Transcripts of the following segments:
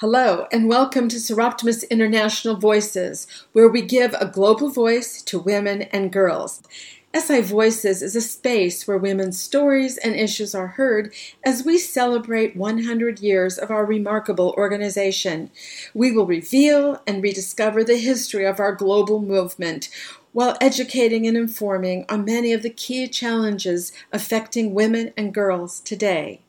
Hello, and welcome to Soroptimist International Voices, where we give a global voice to women and girls. SI Voices is a space where women's stories and issues are heard as we celebrate 100 years of our remarkable organization. We will reveal and rediscover the history of our global movement while educating and informing on many of the key challenges affecting women and girls today.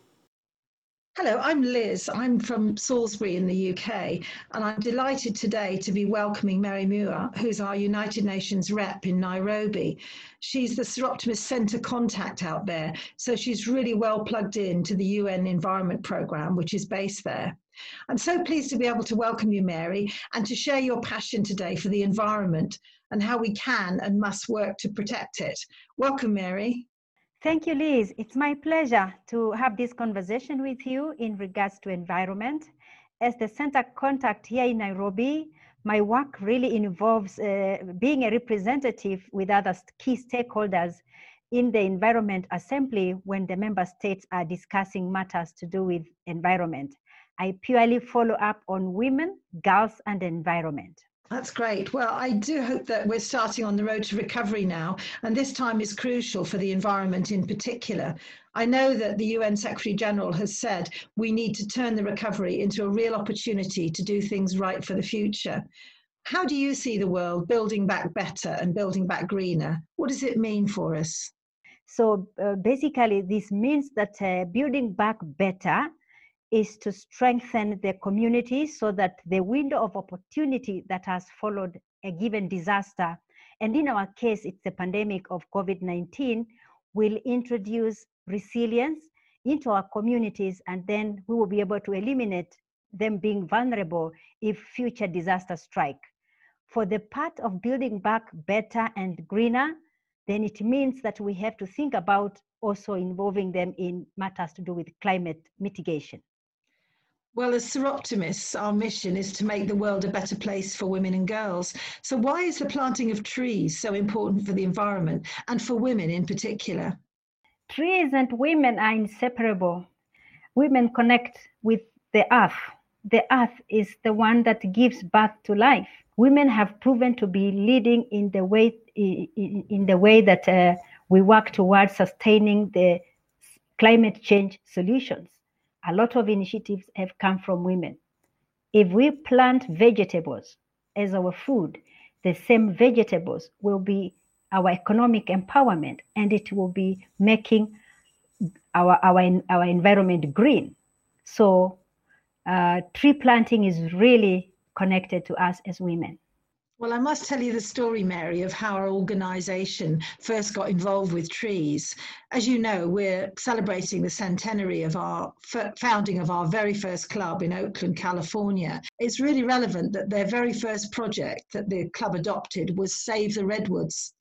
Hello, I'm Liz. I'm from Salisbury in the UK, and I'm delighted today to be welcoming Mary Muir, who's our United Nations rep in Nairobi. She's the Soroptimist Centre contact out there, so she's really well plugged in to the UN Environment Programme, which is based there. I'm so pleased to be able to welcome you, Mary, and to share your passion today for the environment and how we can and must work to protect it. Welcome, Mary. Thank you, Liz. It's my pleasure to have this conversation with you in regards to environment. As the center contact here in Nairobi, my work really involves uh, being a representative with other key stakeholders in the Environment Assembly when the member states are discussing matters to do with environment. I purely follow up on women, girls, and environment. That's great. Well, I do hope that we're starting on the road to recovery now, and this time is crucial for the environment in particular. I know that the UN Secretary General has said we need to turn the recovery into a real opportunity to do things right for the future. How do you see the world building back better and building back greener? What does it mean for us? So uh, basically, this means that uh, building back better is to strengthen the community so that the window of opportunity that has followed a given disaster, and in our case, it's the pandemic of COVID 19, will introduce resilience into our communities, and then we will be able to eliminate them being vulnerable if future disasters strike. For the part of building back better and greener, then it means that we have to think about also involving them in matters to do with climate mitigation. Well, as Soroptimists, our mission is to make the world a better place for women and girls. So, why is the planting of trees so important for the environment and for women in particular? Trees and women are inseparable. Women connect with the earth. The earth is the one that gives birth to life. Women have proven to be leading in the way in the way that uh, we work towards sustaining the climate change solutions a lot of initiatives have come from women. If we plant vegetables as our food, the same vegetables will be our economic empowerment and it will be making our, our, our environment green. So, uh, tree planting is really connected to us as women. Well, I must tell you the story, Mary, of how our organisation first got involved with trees. As you know, we're celebrating the centenary of our founding of our very first club in Oakland, California. It's really relevant that their very first project that the club adopted was Save the Redwoods.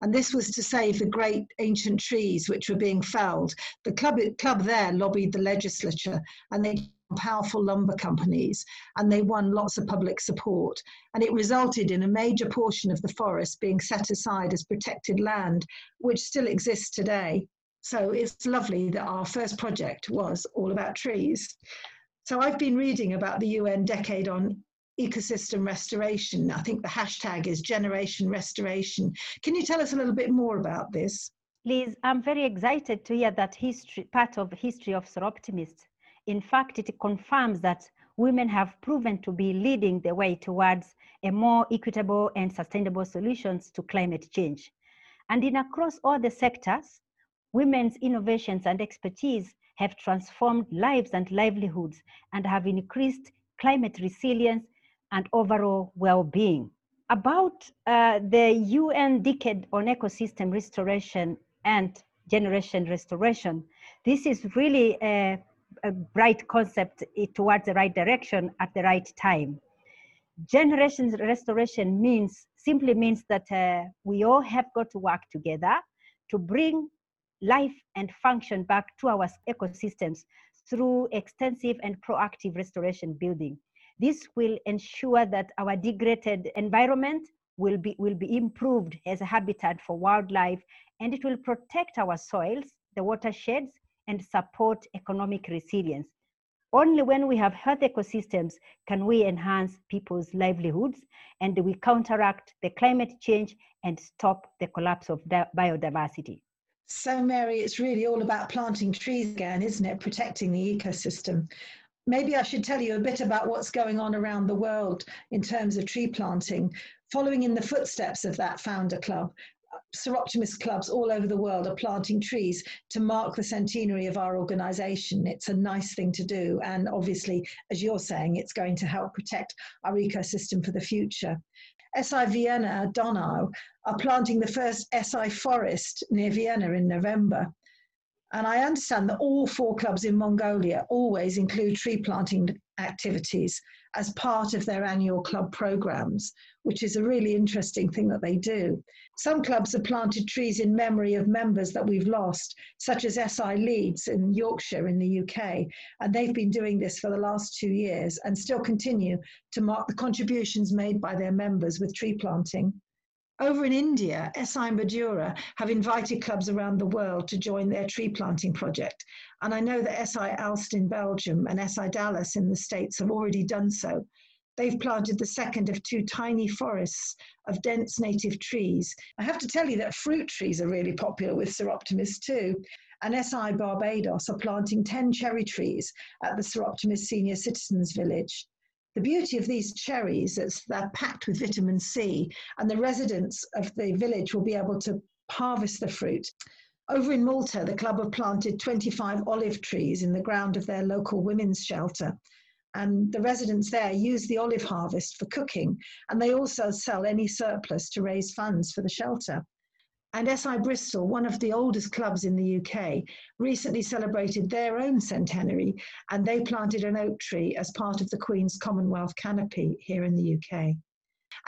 And this was to save the great ancient trees which were being felled. The club, club there lobbied the legislature and they powerful lumber companies and they won lots of public support. And it resulted in a major portion of the forest being set aside as protected land, which still exists today. So it's lovely that our first project was all about trees. So I've been reading about the UN Decade on Ecosystem Restoration. I think the hashtag is Generation Restoration. Can you tell us a little bit more about this? Liz, I'm very excited to hear that history, part of history of Soroptimist in fact, it confirms that women have proven to be leading the way towards a more equitable and sustainable solutions to climate change. And in across all the sectors, women's innovations and expertise have transformed lives and livelihoods and have increased climate resilience and overall well-being. About uh, the UN Decade on Ecosystem Restoration and Generation Restoration, this is really a a bright concept towards the right direction at the right time. Generation restoration means simply means that uh, we all have got to work together to bring life and function back to our ecosystems through extensive and proactive restoration building. This will ensure that our degraded environment will be, will be improved as a habitat for wildlife and it will protect our soils, the watersheds, and support economic resilience. Only when we have healthy ecosystems can we enhance people's livelihoods and we counteract the climate change and stop the collapse of biodiversity. So, Mary, it's really all about planting trees again, isn't it? Protecting the ecosystem. Maybe I should tell you a bit about what's going on around the world in terms of tree planting. Following in the footsteps of that founder club, Soroptimist clubs all over the world are planting trees to mark the centenary of our organization. It's a nice thing to do. And obviously, as you're saying, it's going to help protect our ecosystem for the future. SI Vienna Donau are planting the first SI forest near Vienna in November. And I understand that all four clubs in Mongolia always include tree planting activities as part of their annual club programs, which is a really interesting thing that they do. Some clubs have planted trees in memory of members that we've lost, such as SI Leeds in Yorkshire in the UK. And they've been doing this for the last two years and still continue to mark the contributions made by their members with tree planting. Over in India, SI Madurai have invited clubs around the world to join their tree planting project. And I know that SI Aalst in Belgium and SI Dallas in the States have already done so. They've planted the second of two tiny forests of dense native trees. I have to tell you that fruit trees are really popular with Soroptimists too. And SI Barbados are planting 10 cherry trees at the Soroptimist Senior Citizens Village. The beauty of these cherries is they're packed with vitamin C, and the residents of the village will be able to harvest the fruit. Over in Malta, the club have planted 25 olive trees in the ground of their local women's shelter. And the residents there use the olive harvest for cooking, and they also sell any surplus to raise funds for the shelter. And SI Bristol, one of the oldest clubs in the UK, recently celebrated their own centenary and they planted an oak tree as part of the Queen's Commonwealth canopy here in the UK.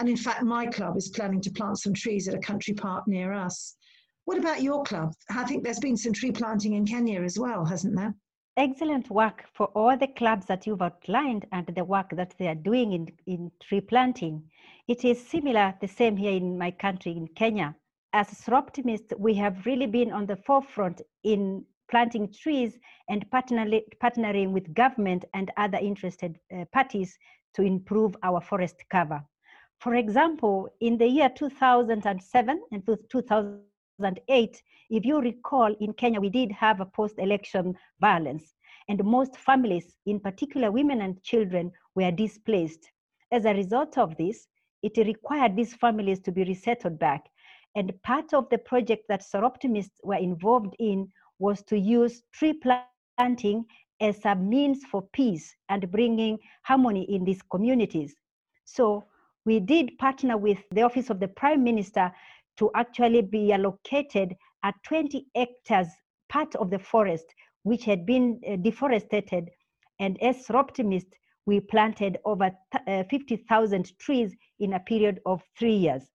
And in fact, my club is planning to plant some trees at a country park near us. What about your club? I think there's been some tree planting in Kenya as well, hasn't there? Excellent work for all the clubs that you've outlined and the work that they are doing in, in tree planting. It is similar, the same here in my country, in Kenya as Soroptimists, we have really been on the forefront in planting trees and partnering with government and other interested uh, parties to improve our forest cover. For example, in the year 2007 and 2008, if you recall, in Kenya, we did have a post-election violence, and most families, in particular women and children, were displaced. As a result of this, it required these families to be resettled back and part of the project that Soroptimists were involved in was to use tree planting as a means for peace and bringing harmony in these communities. So we did partner with the Office of the Prime Minister to actually be allocated a 20 hectares part of the forest which had been uh, deforested. And as Soroptimists, we planted over uh, 50,000 trees in a period of three years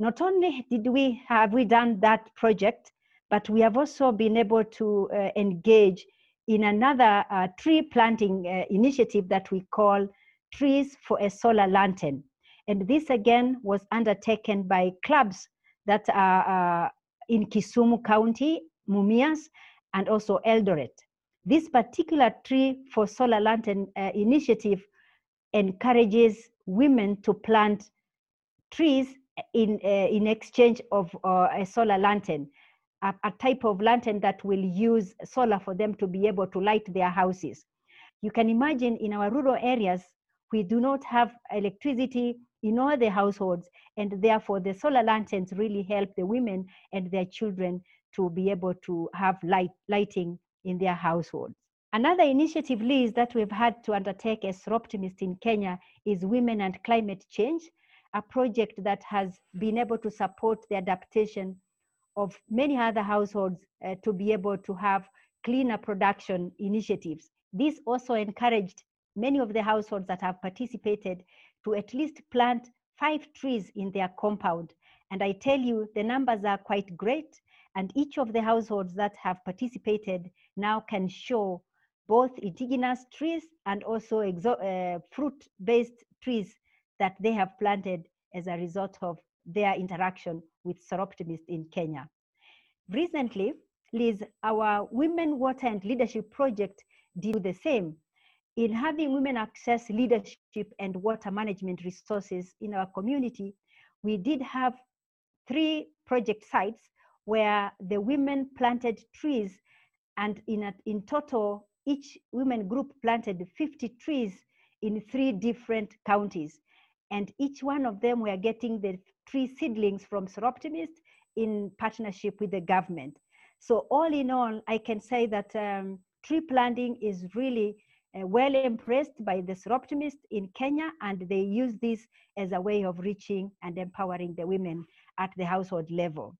not only did we have we done that project, but we have also been able to uh, engage in another uh, tree planting uh, initiative that we call Trees for a Solar Lantern. And this again was undertaken by clubs that are uh, in Kisumu County, Mumias, and also Eldoret. This particular Tree for Solar Lantern uh, initiative encourages women to plant trees in, uh, in exchange of uh, a solar lantern, a, a, type of lantern that will use solar for them to be able to light their houses. You can imagine in our rural areas, we do not have electricity in all the households, and therefore the solar lanterns really help the women and their children to be able to have light, lighting in their households. Another initiative, Liz, that we've had to undertake as Optimist in Kenya is Women and Climate Change a project that has been able to support the adaptation of many other households uh, to be able to have cleaner production initiatives. This also encouraged many of the households that have participated to at least plant five trees in their compound. And I tell you, the numbers are quite great. And each of the households that have participated now can show both indigenous trees and also uh, fruit based trees that they have planted as a result of their interaction with soroptimists in Kenya. Recently, Liz, our Women, Water and Leadership Project did the same. in having women access leadership and water management resources in our community, we did have three project sites where the women planted trees and in, a, in total, each women group planted 50 trees in three different counties. And each one of them were getting the tree seedlings from Soroptimist in partnership with the government. So all in all, I can say that um, tree planting is really uh, well impressed by the Soroptimist in Kenya, and they use this as a way of reaching and empowering the women at the household level.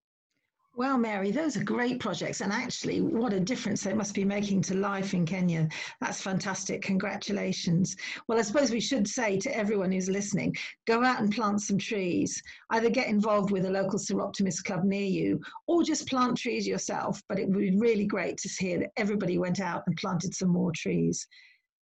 Well, Mary, those are great projects. And actually, what a difference they must be making to life in Kenya. That's fantastic. Congratulations. Well, I suppose we should say to everyone who's listening go out and plant some trees. Either get involved with a local Soroptimist club near you or just plant trees yourself. But it would be really great to hear that everybody went out and planted some more trees.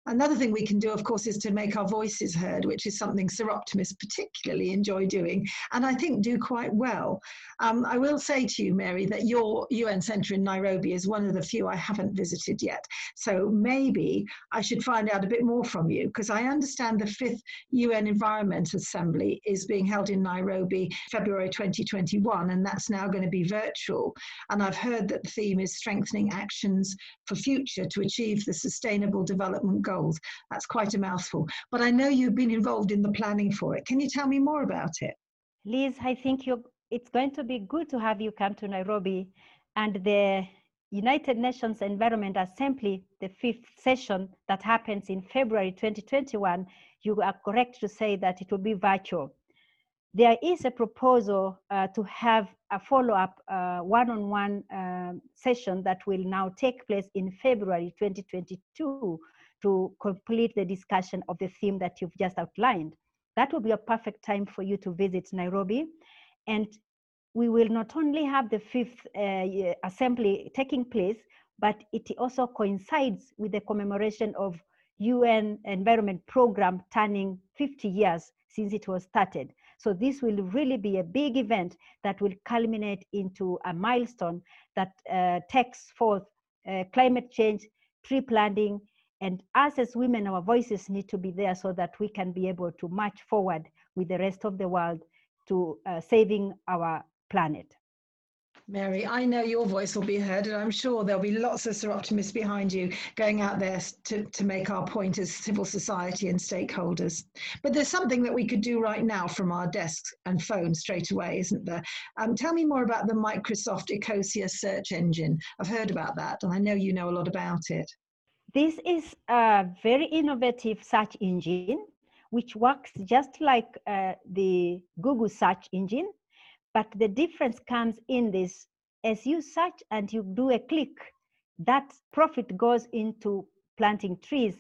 Another thing we can do, of course, is to make our voices heard, which is something Soroptimists particularly enjoy doing, and I think do quite well. Um, I will say to you, Mary, that your UN centre in Nairobi is one of the few I haven't visited yet. So maybe I should find out a bit more from you, because I understand the fifth UN Environment Assembly is being held in Nairobi February 2021, and that's now going to be virtual. And I've heard that the theme is strengthening actions for future to achieve the Sustainable Development Goals That's quite a mouthful. But I know you've been involved in the planning for it. Can you tell me more about it? Liz, I think it's going to be good to have you come to Nairobi and the United Nations Environment Assembly, the fifth session that happens in February 2021, you are correct to say that it will be virtual. There is a proposal uh, to have a follow-up uh, one-on-one uh, session that will now take place in February 2022 to complete the discussion of the theme that you've just outlined. That will be a perfect time for you to visit Nairobi. And we will not only have the fifth uh, assembly taking place, but it also coincides with the commemoration of UN Environment Program turning 50 years since it was started. So this will really be a big event that will culminate into a milestone that uh, takes forth uh, climate change, tree planting, and us as women, our voices need to be there so that we can be able to march forward with the rest of the world to uh, saving our planet. Mary, I know your voice will be heard, and I'm sure there'll be lots of Soroptimists behind you going out there to, to make our point as civil society and stakeholders. But there's something that we could do right now from our desks and phones straight away, isn't there? Um, tell me more about the Microsoft Ecosia search engine. I've heard about that, and I know you know a lot about it. This is a very innovative search engine, which works just like uh, the Google search engine. But the difference comes in this, as you search and you do a click, that profit goes into planting trees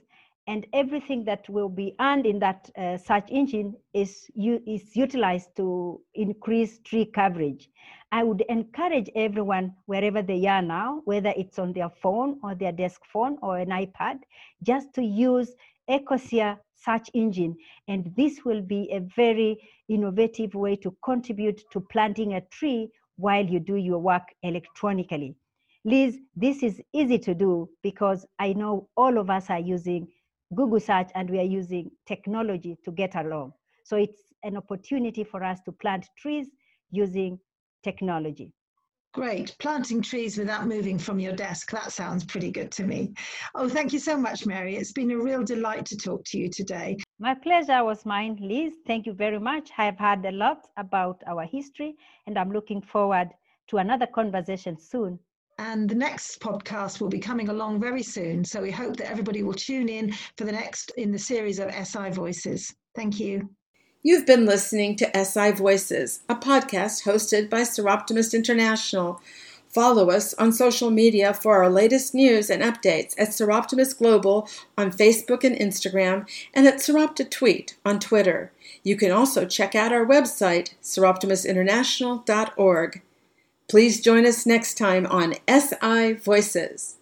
and everything that will be earned in that uh, search engine is, is utilized to increase tree coverage. I would encourage everyone, wherever they are now, whether it's on their phone or their desk phone or an iPad, just to use Ecosia search engine. And this will be a very innovative way to contribute to planting a tree while you do your work electronically. Liz, this is easy to do because I know all of us are using Google search and we are using technology to get along. So it's an opportunity for us to plant trees using technology. Great. Planting trees without moving from your desk. That sounds pretty good to me. Oh, thank you so much, Mary. It's been a real delight to talk to you today. My pleasure was mine, Liz. Thank you very much. I've heard a lot about our history, and I'm looking forward to another conversation soon. And the next podcast will be coming along very soon. So we hope that everybody will tune in for the next in the series of SI Voices. Thank you. You've been listening to SI Voices, a podcast hosted by Soroptimist International. Follow us on social media for our latest news and updates at Soroptimist Global on Facebook and Instagram, and at Soropta Tweet on Twitter. You can also check out our website, soroptimistinternational.org. Please join us next time on SI Voices.